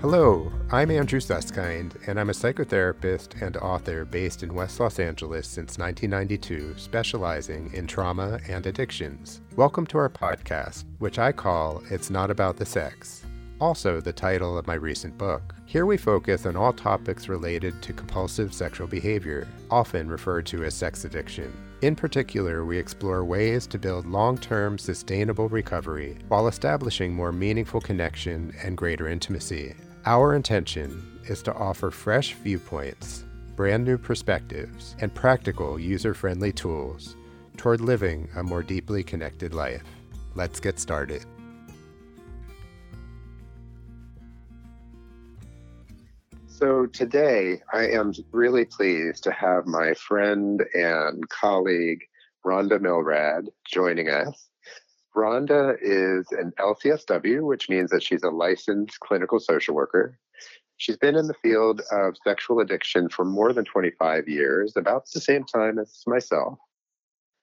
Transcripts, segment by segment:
Hello, I'm Andrew Susskind, and I'm a psychotherapist and author based in West Los Angeles since 1992, specializing in trauma and addictions. Welcome to our podcast, which I call It's Not About the Sex, also the title of my recent book. Here we focus on all topics related to compulsive sexual behavior, often referred to as sex addiction. In particular, we explore ways to build long term sustainable recovery while establishing more meaningful connection and greater intimacy. Our intention is to offer fresh viewpoints, brand new perspectives, and practical user friendly tools toward living a more deeply connected life. Let's get started. So, today I am really pleased to have my friend and colleague, Rhonda Milrad, joining us. Rhonda is an LCSW, which means that she's a licensed clinical social worker. She's been in the field of sexual addiction for more than 25 years, about the same time as myself.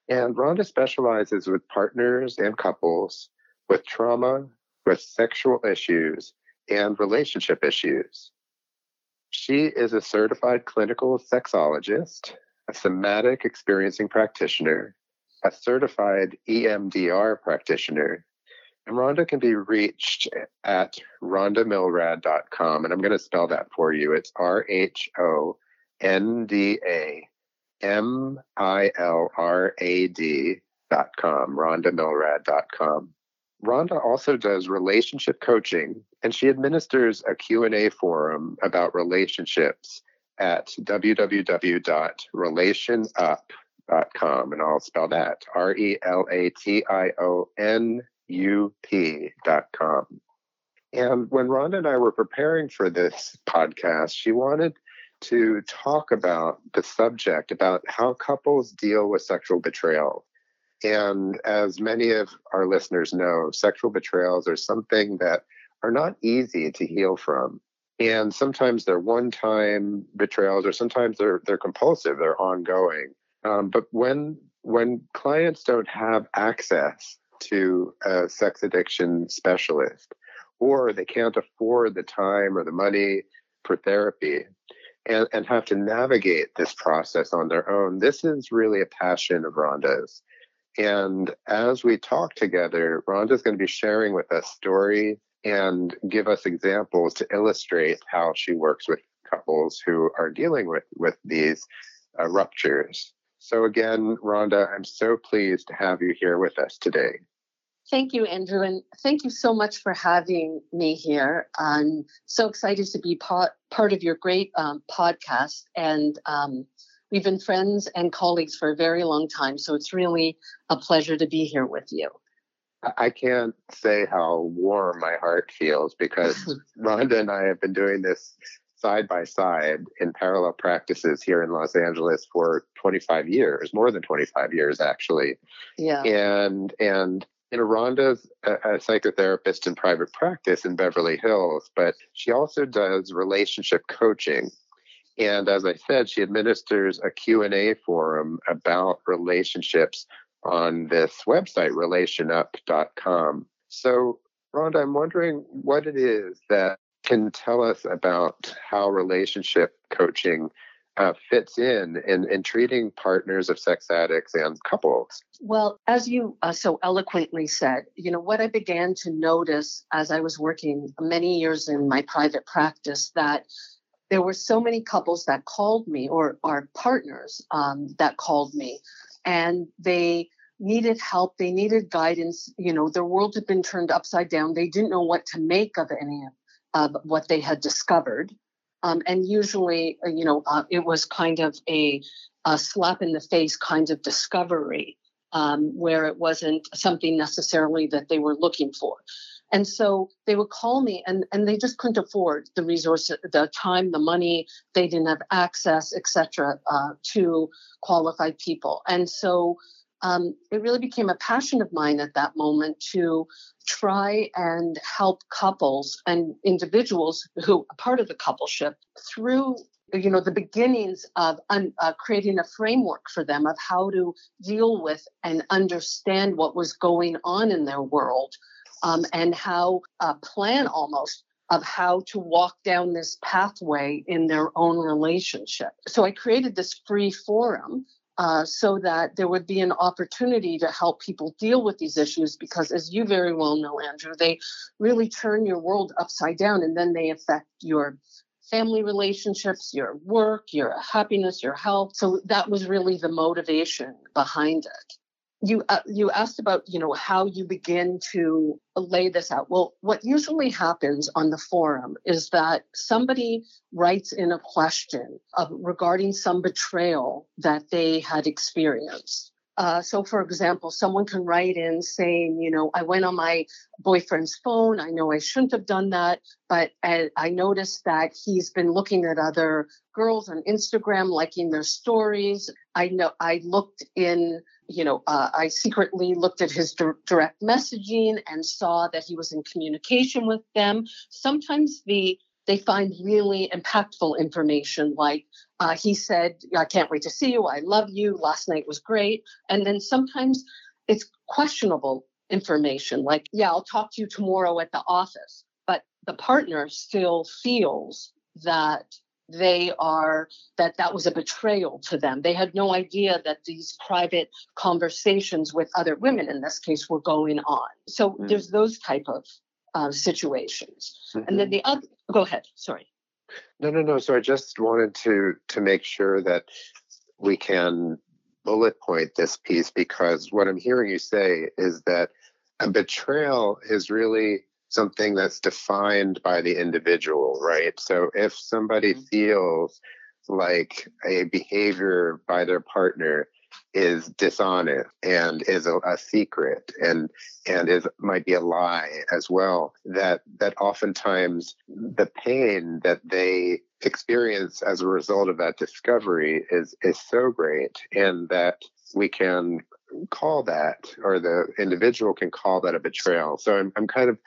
And Rhonda specializes with partners and couples with trauma, with sexual issues, and relationship issues. She is a certified clinical sexologist, a somatic experiencing practitioner, a certified EMDR practitioner. And Rhonda can be reached at rhondamilrad.com. And I'm going to spell that for you. It's R H O N D A M I L R A D.com, rhondamilrad.com. Rhonda also does relationship coaching, and she administers a Q&A forum about relationships at www.relationup.com com, and I'll spell that R E L A T I O N U P dot com. And when Rhonda and I were preparing for this podcast, she wanted to talk about the subject about how couples deal with sexual betrayal. And as many of our listeners know, sexual betrayals are something that are not easy to heal from. And sometimes they're one time betrayals, or sometimes they're, they're compulsive, they're ongoing. Um, but when when clients don't have access to a sex addiction specialist, or they can't afford the time or the money for therapy, and, and have to navigate this process on their own, this is really a passion of Rhonda's. And as we talk together, Rhonda's going to be sharing with us stories and give us examples to illustrate how she works with couples who are dealing with, with these uh, ruptures. So, again, Rhonda, I'm so pleased to have you here with us today. Thank you, Andrew, and thank you so much for having me here. I'm so excited to be part, part of your great um, podcast, and um, we've been friends and colleagues for a very long time, so it's really a pleasure to be here with you. I can't say how warm my heart feels because Rhonda and I have been doing this side by side in parallel practices here in Los Angeles for 25 years, more than 25 years actually. Yeah. And and you know, Rhonda's a, a psychotherapist in private practice in Beverly Hills, but she also does relationship coaching. And as I said, she administers a Q&A forum about relationships on this website, relationup.com. So, Rhonda, I'm wondering what it is that can tell us about how relationship coaching uh, fits in, in in treating partners of sex addicts and couples. Well, as you uh, so eloquently said, you know what I began to notice as I was working many years in my private practice that there were so many couples that called me or our partners um, that called me, and they needed help they needed guidance you know their world had been turned upside down they didn't know what to make of any of what they had discovered. Um, and usually, uh, you know, uh, it was kind of a, a, slap in the face kind of discovery um, where it wasn't something necessarily that they were looking for. And so they would call me and, and they just couldn't afford the resources, the time, the money. They didn't have access, etc., uh, to qualified people. And so um, it really became a passion of mine at that moment to try and help couples and individuals who are part of the coupleship through you know the beginnings of un, uh, creating a framework for them of how to deal with and understand what was going on in their world um, and how uh, plan almost of how to walk down this pathway in their own relationship. So I created this free forum uh, so that there would be an opportunity to help people deal with these issues because, as you very well know, Andrew, they really turn your world upside down and then they affect your family relationships, your work, your happiness, your health. So that was really the motivation behind it you uh, you asked about you know how you begin to lay this out. Well what usually happens on the forum is that somebody writes in a question regarding some betrayal that they had experienced uh, so, for example, someone can write in saying, you know, I went on my boyfriend's phone. I know I shouldn't have done that, but I, I noticed that he's been looking at other girls on Instagram, liking their stories. I know I looked in, you know, uh, I secretly looked at his di- direct messaging and saw that he was in communication with them. Sometimes the they find really impactful information like uh, he said, I can't wait to see you. I love you. Last night was great. And then sometimes it's questionable information like, yeah, I'll talk to you tomorrow at the office. But the partner still feels that they are that that was a betrayal to them they had no idea that these private conversations with other women in this case were going on so mm. there's those type of uh, situations mm-hmm. and then mm-hmm. the other go ahead sorry no, no, no. So I just wanted to to make sure that we can bullet point this piece because what I'm hearing you say is that a betrayal is really something that's defined by the individual, right? So if somebody mm-hmm. feels like a behavior by their partner is dishonest and is a, a, secret and and is might be a lie as well that that oftentimes the pain that they experience as a result of that discovery is is so great and that we can call that or the individual can call that a betrayal so i'm, I'm kind of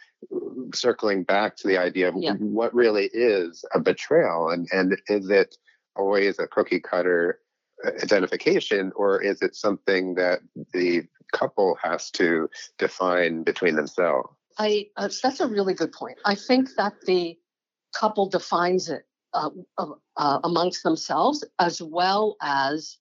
circling back to the idea of yeah. what really is a betrayal and and is it always a cookie cutter identification, or is it something that the couple has to define between themselves? I uh, that's a really good point. I think that the couple defines it uh, uh, amongst themselves as well as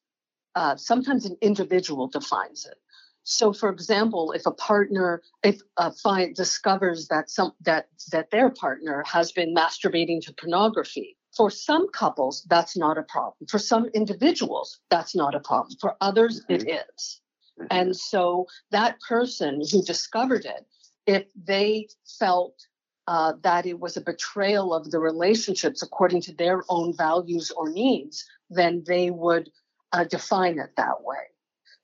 uh, sometimes an individual defines it. So, for example, if a partner if uh, find discovers that some that that their partner has been masturbating to pornography, for some couples, that's not a problem. For some individuals, that's not a problem. For others, mm-hmm. it is. Mm-hmm. And so that person who discovered it, if they felt uh, that it was a betrayal of the relationships according to their own values or needs, then they would uh, define it that way.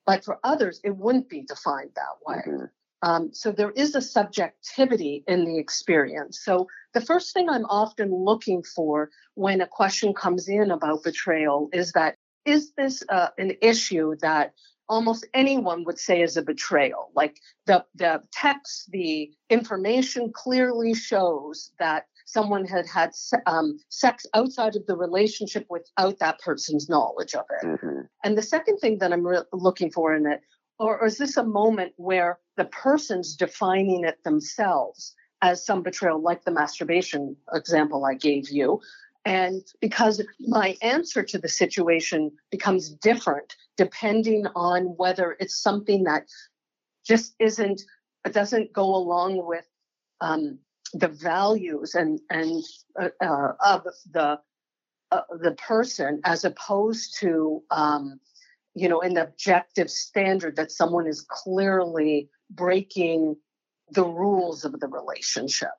But for others, it wouldn't be defined that way. Mm-hmm. Um, so there is a subjectivity in the experience. So the first thing I'm often looking for when a question comes in about betrayal is that is this uh, an issue that almost anyone would say is a betrayal? Like the the text, the information clearly shows that someone had had um, sex outside of the relationship without that person's knowledge of it. Mm-hmm. And the second thing that I'm re- looking for in it or, or is this a moment where the person's defining it themselves as some betrayal, like the masturbation example I gave you? And because my answer to the situation becomes different depending on whether it's something that just isn't, doesn't go along with um, the values and and uh, uh, of the uh, the person, as opposed to um, you know, an objective standard that someone is clearly breaking the rules of the relationship.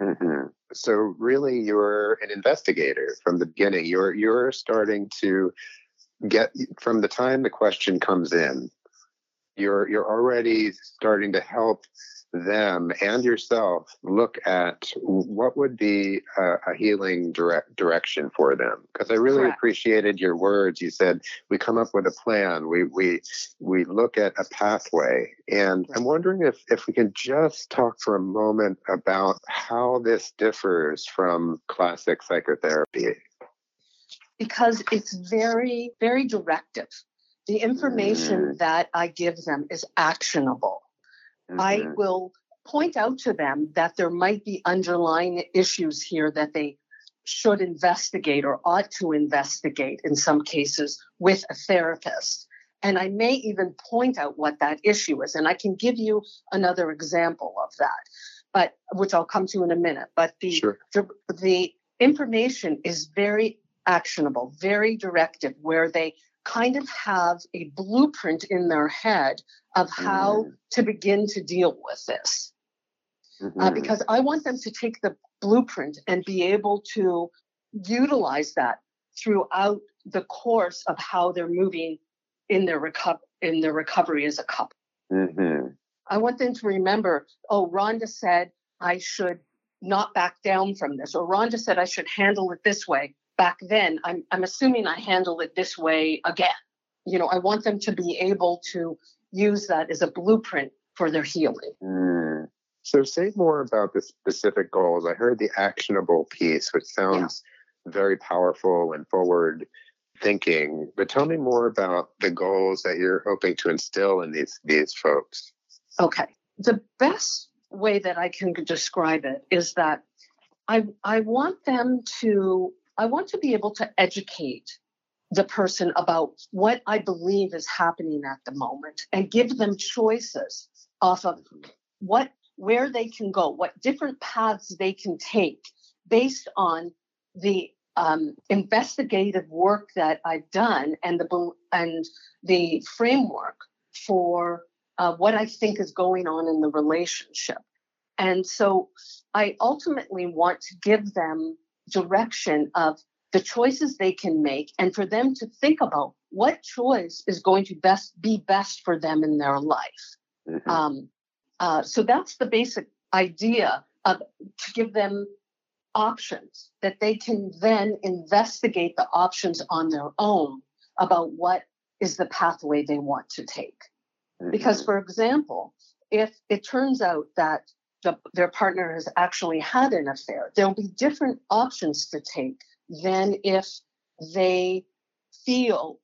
Mm-hmm. So really, you're an investigator from the beginning. You're you're starting to get from the time the question comes in. You're you're already starting to help them and yourself look at what would be a, a healing direct direction for them. Because i really Correct. appreciated your words. You said we come up with a plan. We we we look at a pathway. And i'm wondering if if we can just talk for a moment about how this differs from classic psychotherapy. Because it's very very directive the information mm. that i give them is actionable Mm-hmm. I will point out to them that there might be underlying issues here that they should investigate or ought to investigate in some cases with a therapist. And I may even point out what that issue is. And I can give you another example of that, but which I'll come to in a minute. But the, Sure. the, the information is very actionable, very directive, where they kind of have a blueprint in their head of how to begin to deal with this. Uh, Mhm. because I want them to take the blueprint and be able to utilize that throughout the course of how they're moving in their reco- in their recovery as a couple. Mhm. I want them to remember, oh, Rhonda said I should not back down from this, or Rhonda said I should handle it this way. Back then, I'm, I'm assuming I handle it this way again. You know, I want them to be able to use that as a blueprint for their healing. Mm. So, say more about the specific goals. I heard the actionable piece, which sounds very powerful and forward thinking. But tell me more about the goals that you're hoping to instill in these these folks. Okay. The best way that I can describe it is that I I want them to I want to be able to educate the person about what I believe is happening at the moment and give them choices off of what where they can go, what different paths they can take based on the um, investigative work that I've done and the and the framework for uh, what I think is going on in the relationship. And so I ultimately want to give them direction of the choices they can make and for them to think about what choice is going to best be best for them in their life. Mhm. Um, uh, so that's the basic idea of to give them options that they can then investigate the options on their own about what is the pathway they want to take. Because, Mhm. for example, if it turns out that the, their partner has actually had an affair, there'll be different options to take than if they feel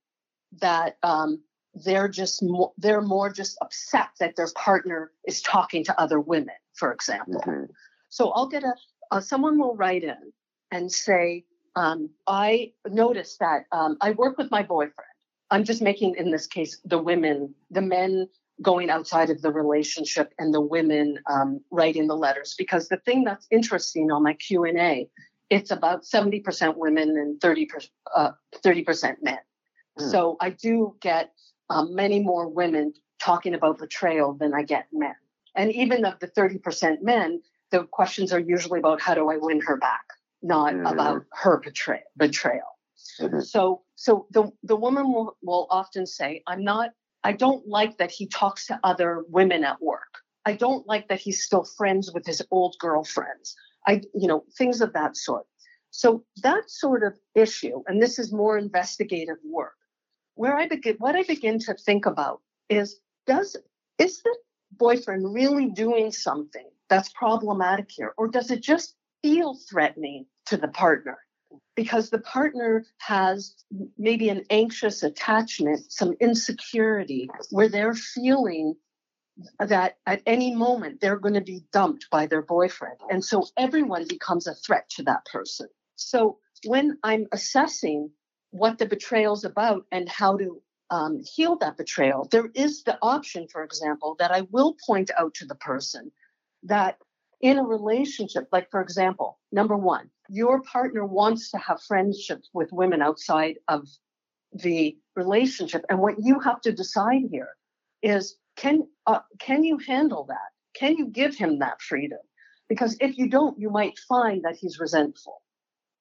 that um, they're just more, they're more just upset that their partner is talking to other women, for example. Mhm. So I'll get a, uh, someone will write in and say, um, I noticed that um, I work with my boyfriend. I'm just making, in this case, the women, the men going outside of the relationship and the women um, writing the letters. Because the thing that's interesting on my Q&A, it's about 70% women and 30%, uh, 30% men. Hmm. So I do get um, many more women talking about betrayal than I get men. And even of the 30% men, the questions are usually about how do I win her back, not Mm. about her betray- betrayal. Mhm. So, so the the woman will, will often say, "I'm not. I don't like that he talks to other women at work. I don't like that he's still friends with his old girlfriends. I, you know, things of that sort." So that sort of issue, and this is more investigative work, where I begin, what I begin to think about is, does is the boyfriend really doing something that's problematic here, or does it just feel threatening to the partner? Because the partner has maybe an anxious attachment, some insecurity, where they're feeling that at any moment they're going to be dumped by their boyfriend. And so everyone becomes a threat to that person. So when I'm assessing what the betrayal is about and how to um, heal that betrayal, there is the option, for example, that I will point out to the person that in a relationship, like for example, number one, your partner wants to have friendships with women outside of the relationship. And what you have to decide here is can uh, can you handle that? Can you give him that freedom? Because if you don't, you might find that he's resentful,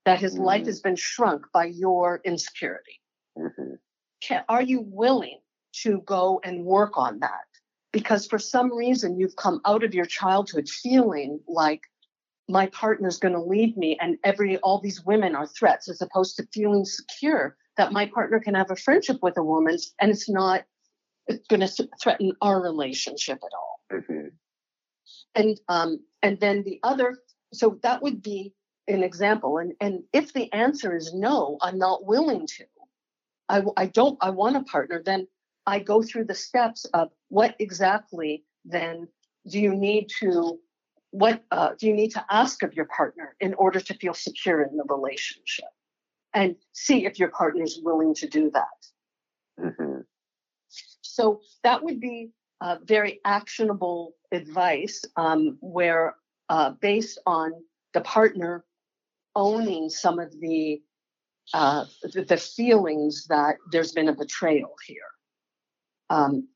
that his life Mm. has been shrunk by your insecurity. Mhm. Can, are you willing to go and work on that? Because for some reason you've come out of your childhood feeling like my partner's going to leave me and every all these women are threats as opposed to feeling secure that my partner can have a friendship with a woman and it's not it's going to threaten our relationship at all Mhm. and um and then the other so that would be an example and and if the answer is no i'm not willing to i i don't i want a partner then i go through the steps of what exactly then do you need to what uh, do you need to ask of your partner in order to feel secure in the relationship and see if your partner is willing to do that mm-hmm. so that would be uh, very actionable advice um, where uh, based on the partner owning some of the, uh, the, the feelings that there's been a betrayal here um,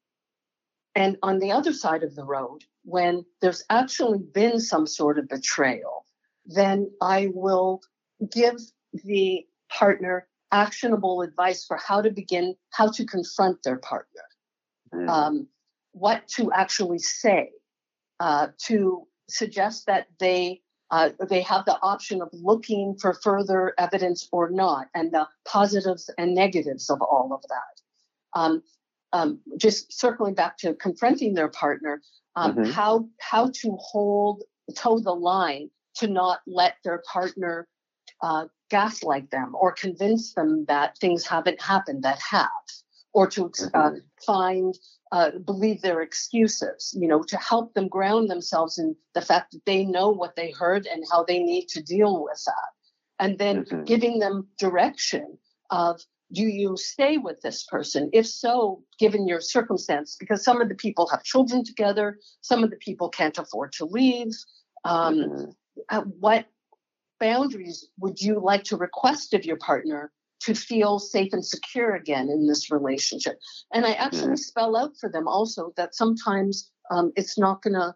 and on the other side of the road when there's actually been some sort of betrayal, then I will give the partner actionable advice for how to begin, how to confront their partner, mm. um, what to actually say, uh, to suggest that they uh, they have the option of looking for further evidence or not, and the positives and negatives of all of that. Um, um, just circling back to confronting their partner, um, mm-hmm. how how to hold toe the line to not let their partner uh, gaslight them or convince them that things haven't happened that have, or to uh, mm-hmm. find uh, believe their excuses. You know, to help them ground themselves in the fact that they know what they heard and how they need to deal with that, and then mm-hmm. giving them direction of do you stay with this person? If so, given your circumstance, because some of the people have children together, some of the people can't afford to leave. Um, mm-hmm. uh, what boundaries would you like to request of your partner to feel safe and secure again in this relationship? And I actually mm-hmm. spell out for them also that sometimes um, it's not going to,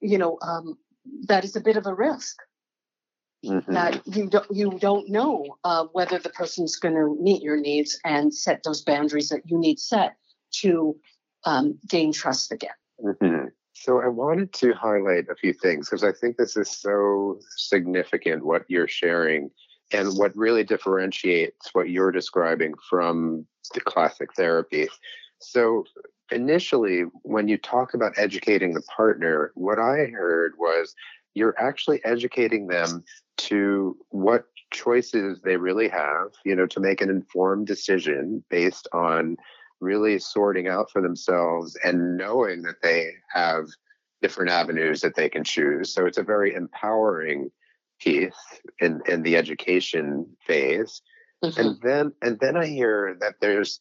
you know, um, that is a bit of a risk. Mm-hmm. that you don't you don't know uh, whether the person's going to meet your needs and set those boundaries that you need set to um, gain trust again. Mm-hmm. So I wanted to highlight a few things because I think this is so significant what you're sharing and what really differentiates what you're describing from the classic therapy. So initially when you talk about educating the partner, what I heard was you're actually educating them to what choices they really have, you know, to make an informed decision based on really sorting out for themselves and knowing that they have different avenues that they can choose. So it's a very empowering piece in, in the education phase. Mm-hmm. And then and then I hear that there's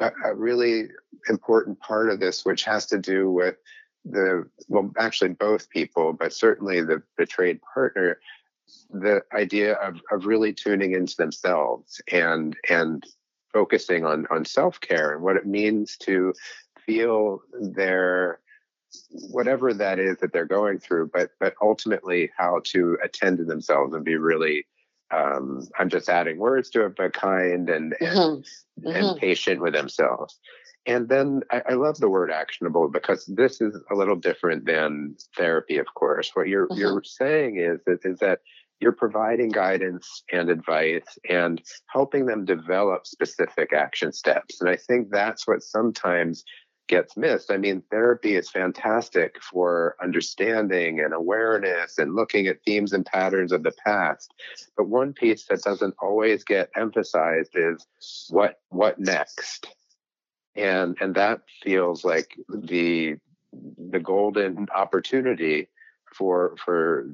a, a really important part of this which has to do with the well actually both people but certainly the betrayed partner the idea of, of really tuning into themselves and and focusing on on self-care and what it means to feel their whatever that is that they're going through but but ultimately how to attend to themselves and be really um, i'm just adding words to it but kind and and, mm-hmm. and mm-hmm. patient with themselves and then I, I, love the word actionable because this is a little different than therapy, of course. What you're mm-hmm. you're saying is that is that you're providing guidance and advice and helping them develop specific action steps. And I think that's what sometimes gets missed. I mean, therapy is fantastic for understanding and awareness and looking at themes and patterns of the past. But one piece that doesn't always get emphasized is what what next? And and that feels like the the golden opportunity for for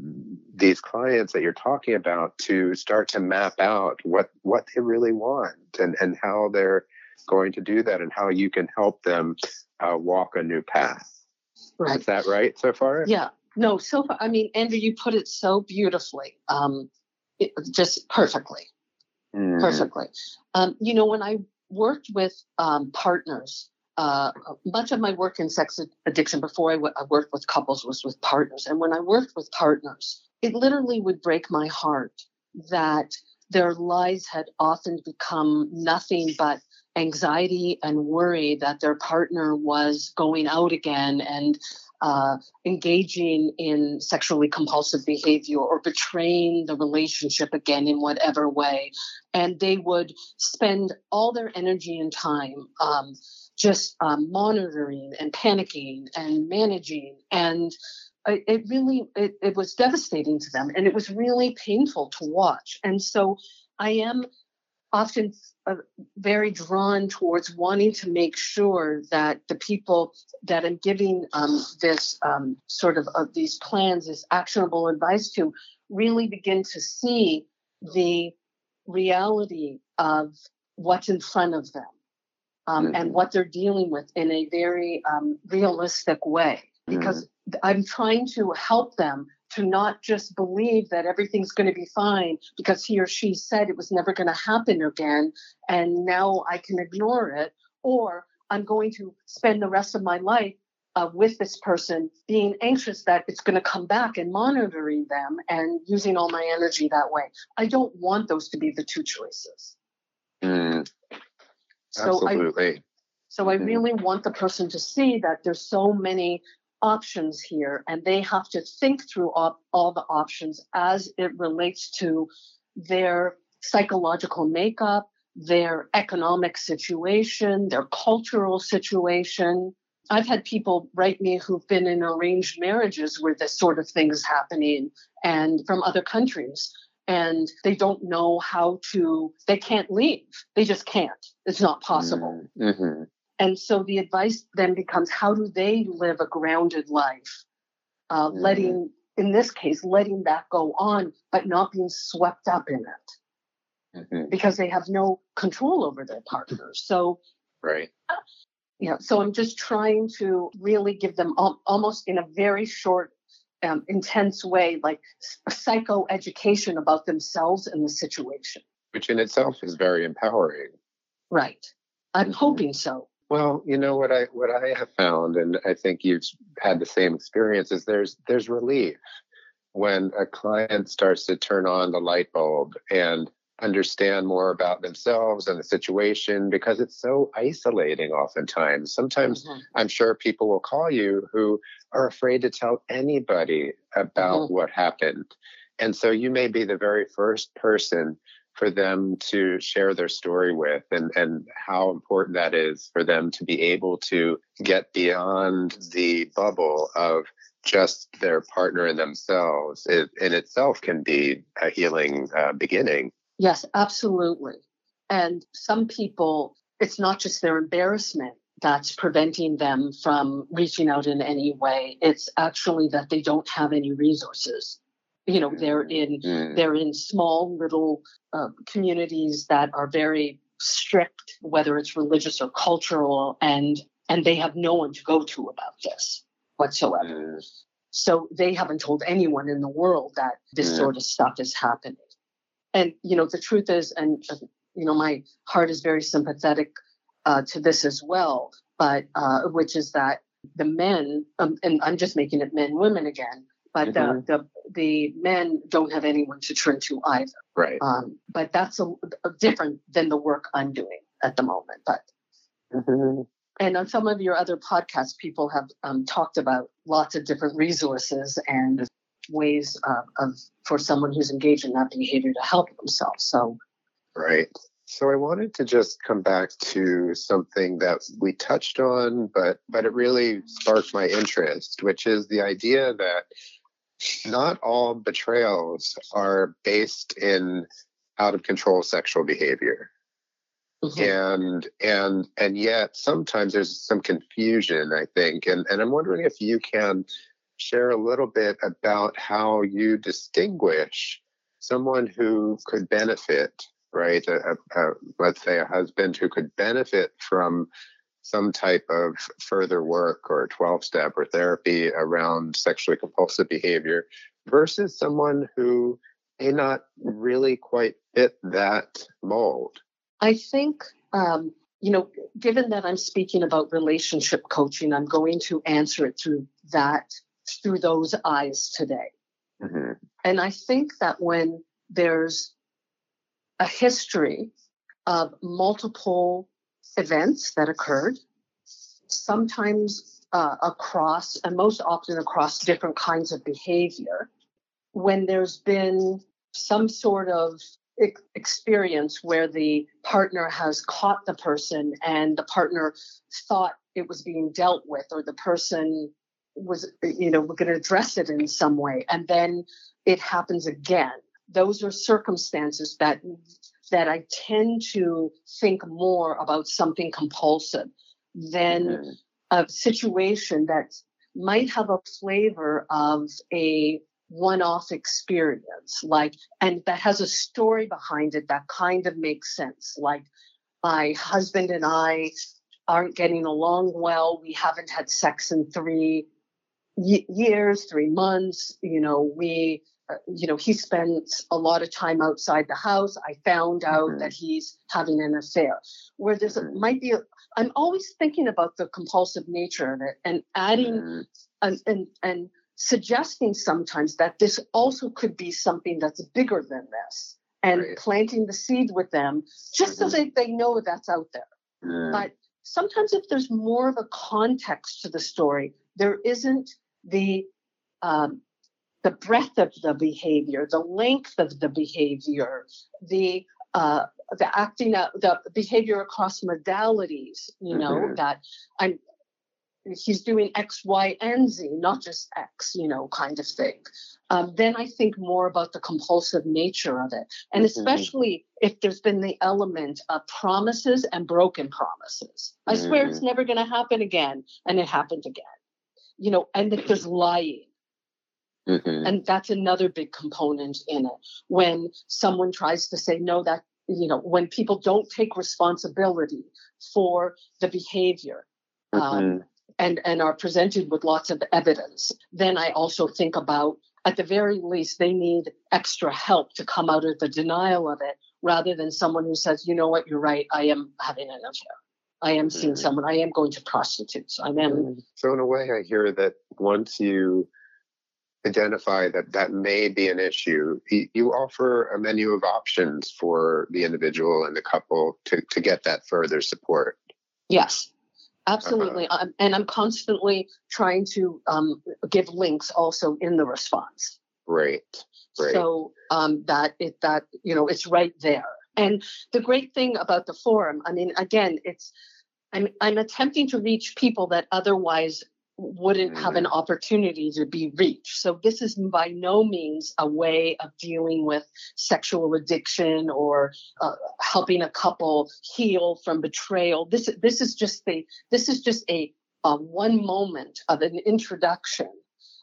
these clients that you're talking about to start to map out what what they really want and and how they're going to do that and how you can help them uh, walk a new path. Right. is that right so far? Yeah. No so far i mean andrew you put it so beautifully um it, just perfectly. Mm. perfectly. Um you know when i worked with um, partners. Uh, much of my work in sex addiction before I, w- I worked with couples was with partners. And when I worked with partners, it literally would break my heart that their lives had often become nothing but anxiety and worry that their partner was going out again and uh, engaging in sexually compulsive behavior or betraying the relationship again in whatever way. And they would spend all their energy and time um, just um, monitoring and panicking and managing. And it really it, it was devastating to them and it was really painful to watch. And so I am often uh, very drawn towards wanting to make sure that the people that I'm giving um, this um, sort of uh, these plans, this actionable advice to, really begin to see the reality of what's in front of them um, mm-hmm. and what they're dealing with in a very um, realistic way. Because mm-hmm. I'm trying to help them to not just believe that everything's going to be fine because he or she said it was never going to happen again and now I can ignore it, or I'm going to spend the rest of my life uh, with this person being anxious that it's going to come back and monitoring them and using all my energy that way. I don't want those to be the two choices. Mm, absolutely. So I, so I mm-hmm. really want the person to see that there's so many options here and they have to think through all, all the options as it relates to their psychological makeup, their economic situation, their cultural situation. I've had people write me who've been in arranged marriages where this sort of thing is happening and from other countries. And they don't know how to, they can't leave. They just can't. It's not possible. Mm-hmm. And so the advice then becomes how do they live a grounded life? Uh, mm-hmm. Letting, in this case, letting that go on, but not being swept up in it mm-hmm. because they have no control over their partners. So, right. Yeah. So I'm just trying to really give them al- almost in a very short, um, intense way, like psycho education about themselves and the situation. Which in itself is very empowering. Right. I'm mm-hmm. hoping so. Well, you know what I what I have found, and I think you've had the same experience, is there's there's relief when a client starts to turn on the light bulb and understand more about themselves and the situation because it's so isolating oftentimes. Sometimes mm-hmm. I'm sure people will call you who are afraid to tell anybody about mm-hmm. what happened. And so you may be the very first person for them to share their story with and, and how important that is for them to be able to get beyond the bubble of just their partner and themselves. It in itself can be a healing uh, beginning. Yes absolutely. And some people it's not just their embarrassment that's preventing them from reaching out in any way. It's actually that they don't have any resources. You know they're in mm. they're in small little uh, communities that are very strict whether it's religious or cultural and and they have no one to go to about this whatsoever. So they haven't told anyone in the world that this mm. sort of stuff is happening. And you know the truth is and uh, you know my heart is very sympathetic uh, to this as well but uh, which is that the men um, and i'm just making it men women again but mm-hmm. the, the, the men don't have anyone to turn to either. Right. Um, but that's a, a, different than the work I'm doing at the moment. But mm-hmm. and on some of your other podcasts, people have um, talked about lots of different resources and ways uh, of for someone who's engaged in that behavior to help themselves. So. Right. So I wanted to just come back to something that we touched on, but but it really sparked my interest, which is the idea that not all betrayals are based in out of control sexual behavior. Mm-hmm. And and and yet sometimes there's some confusion, I think. And and I'm wondering if you can share a little bit about how you distinguish someone who could benefit, right? A, a, a, let's say a husband who could benefit from some type of further work or 12 step or therapy around sexually compulsive behavior versus someone who may not really quite fit that mold? I think, um, you know, given that I'm speaking about relationship coaching, I'm going to answer it through that, through those eyes today. Mm-hmm. And I think that when there's a history of multiple events that occurred, sometimes uh, across, and most often across different kinds of behavior. When there's been some sort of experience where the partner has caught the person and the partner thought it was being dealt with, or the person was, you know, we're going to address it in some way, and then it happens again. Those are circumstances that that I tend to think more about something compulsive than mm-hmm. a situation that might have a flavor of a one-off experience like and that has a story behind it that kind of makes sense. Like my husband and i aren't getting along well. We haven't had sex in three y- years three months. You know we you know he spends a lot of time outside the house i found out mm-hmm. that he's having an affair where there's mm-hmm. a, might be a, i'm always thinking about the compulsive nature of it and adding mm-hmm. and, and and suggesting sometimes that this also could be something that's bigger than this and right. planting the seed with them just mm-hmm. so they, they know that's out there. Mm. But sometimes if there's more of a context to the story, there isn't the um, the breadth of the behavior, the length of the behavior, the uh, the acting out, the behavior across modalities. You know mm-hmm. that I'm he's doing X, Y, and Z, not just X, you know, kind of thing. Um, then I think more about the compulsive nature of it. And mm-hmm. especially if there's been the element of promises and broken promises. I mm-hmm. swear it's mm-hmm. never going to happen again. And it happened again. You know, and that there's lying. Mm-hmm. And that's another big component in it. When someone tries to say, no, that, you know, when people don't take responsibility for the behavior, um, mm-hmm and, and are presented with lots of evidence, then I also think about, at the very least, they need extra help to come out of the denial of it rather than someone who says, you know what, you're right, I am having an affair. I am seeing mm-hmm. someone, I am going to prostitutes. I am. Mm-hmm. So, in a way, I hear that once you identify that that may be an issue, you offer a menu of options for the individual and the couple to, to get that further support. Yes, Absolutely. Uh-huh. Um, and I'm constantly trying to um, give links also in the response. Great. Great. So um, that it that you know it's right there. And the great thing about the forum, I mean, again, it's I'm I'm attempting to reach people that otherwise wouldn't have an mm-hmm. opportunity to be reached. So this is by no means a way of dealing with sexual addiction or uh, helping a couple heal from betrayal. This this is just the this is just a, a one moment of an introduction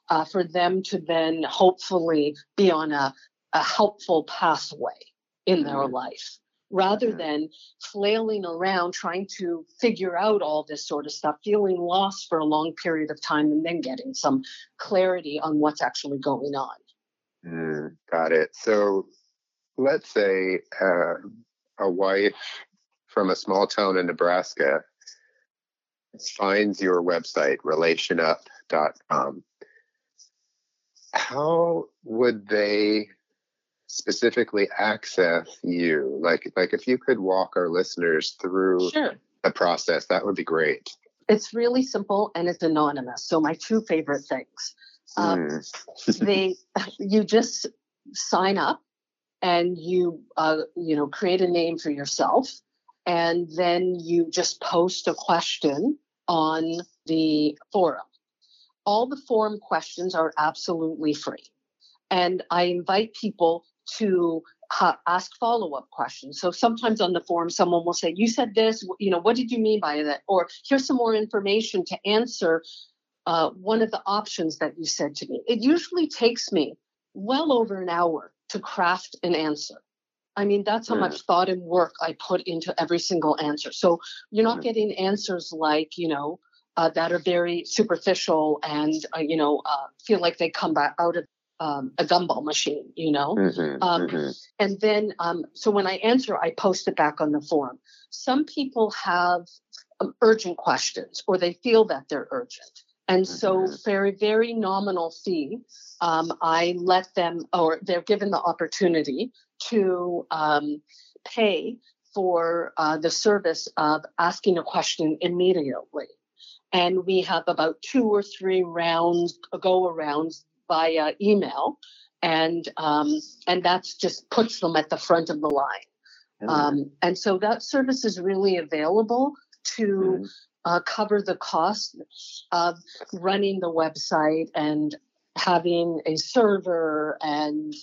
uh, for them to then hopefully be on a, a helpful pathway in their mm-hmm. life rather than flailing around trying to figure out all this sort of stuff, feeling lost for a long period of time, and then getting some clarity on what's actually going on. Mm, got it. So let's say uh, a wife from a small town in Nebraska finds your website, relationup.com. How would they specifically access you. Like like if you could walk our listeners through sure. the process that would be great. It's really simple and it's anonymous. So my two favorite things um, mm. they you just sign up and you uh, you know create a name for yourself. And then you just post a question on the forum. All the forum questions are absolutely free. And I invite people to uh, ask follow-up questions. So sometimes on the forum, someone will say, "You said this. You know, what did you mean by that?" Or here's some more information to answer uh, one of the options that you said to me. It usually takes me well over an hour to craft an answer. I mean, that's how much thought and work I put into every single answer. So you're not getting answers like, you know, uh, that are very superficial and, uh, you know, uh, feel like they come back out of um, a gumball machine, you know. Mm-hmm, um, mm-hmm. And then, um, so when I answer, I post it back on the forum. Some people have um, urgent questions, or they feel that they're urgent, and mm-hmm. so for a very nominal fee, um, I let them, or they're given the opportunity to um, pay for uh, the service of asking a question immediately. And we have about two or three rounds, go arounds via email, and um, and that's just puts them at the front of the line. Mm-hmm. Um, and so that service is really available to mm-hmm. uh, cover the cost of running the website and having a server and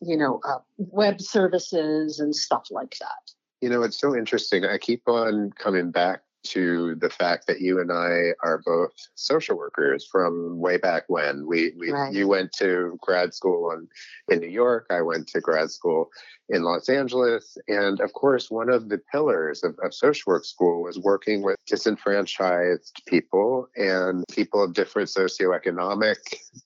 you know, uh, web services and stuff like that. You know, it's so interesting. I keep on coming back to the fact that you and I are both social workers from way back when. We, we right. you went to grad school in, in New York. I went to grad school in Los Angeles. And of course, one of the pillars of, of social work school was working with disenfranchised people and people of different socioeconomic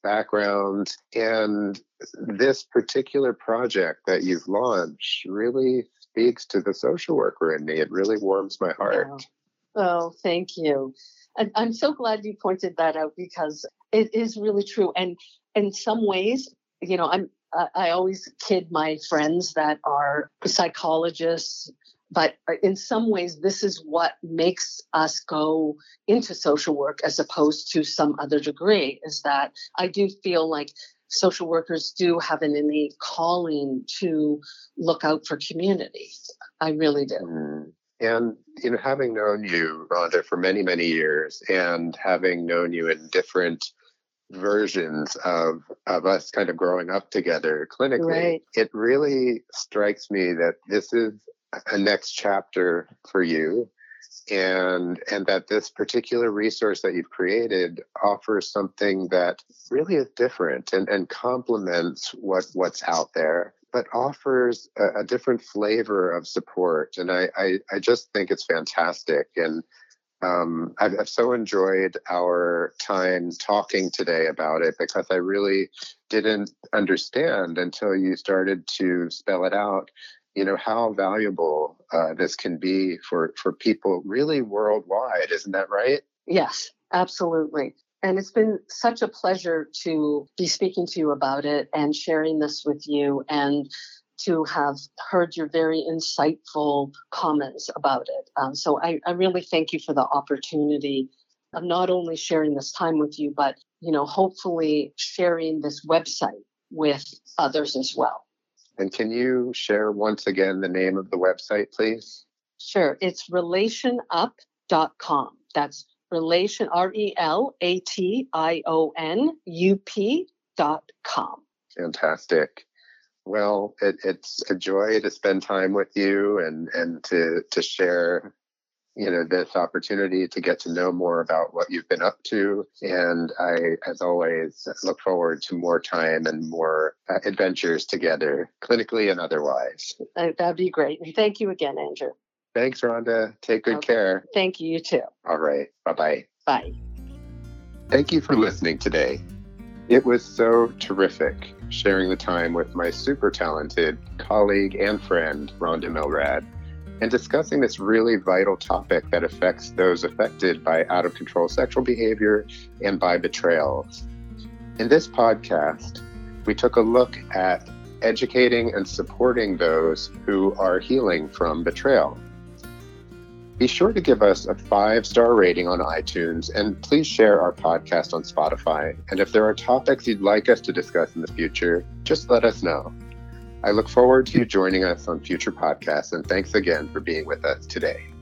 backgrounds. And this particular project that you've launched really speaks to the social worker in me. It really warms my heart. Oh, thank you. And I'm so glad you pointed that out because it is really true. And in some ways, you know, I'm I always kid my friends that are psychologists, but in some ways, this is what makes us go into social work as opposed to some other degree. Is that I do feel like social workers do have an innate calling to look out for community. I really do. Mm. And you know, having known you, Rhonda, for many, many years, and having known you in different versions of of us kind of growing up together clinically, right. it really strikes me that this is a next chapter for you and and that this particular resource that you've created offers something that really is different and, and complements what what's out there but offers a, a, different flavor of support. And I, I, I just think it's fantastic. And um, I've, I've, so enjoyed our time talking today about it because I really didn't understand until you started to spell it out. You know how valuable uh, this can be for for people really worldwide. Isn't that right? Yes, absolutely. And it's been such a pleasure to be speaking to you about it and sharing this with you and to have heard your very insightful comments about it. Um, so I, I really thank you for the opportunity of not only sharing this time with you, but you know, hopefully sharing this website with others as well. And can you share once again the name of the website, please? Sure. It's relationup.com. That's relation, R E L A T I O N U P dot com. Fantastic. Well, it, it's a joy to spend time with you and, and to, to share, you know, this opportunity to get to know more about what you've been up to. And I, as always, look forward to more time and more uh, adventures together, clinically and otherwise. That'd be great. And thank you again, Andrew. Thanks, Rhonda. Take good okay. care. Thank you, you too. All right. Bye-bye. Bye. Thank you for listening today. It was so terrific sharing the time with my super talented colleague and friend, Rhonda Milrad, and discussing this really vital topic that affects those affected by out of control sexual behavior and by betrayals. In this podcast, we took a look at educating and supporting those who are healing from betrayal. Be sure to give us a five star rating on iTunes and please share our podcast on Spotify. And if there are topics you'd like us to discuss in the future, just let us know. I look forward to you joining us on future podcasts and thanks again for being with us today.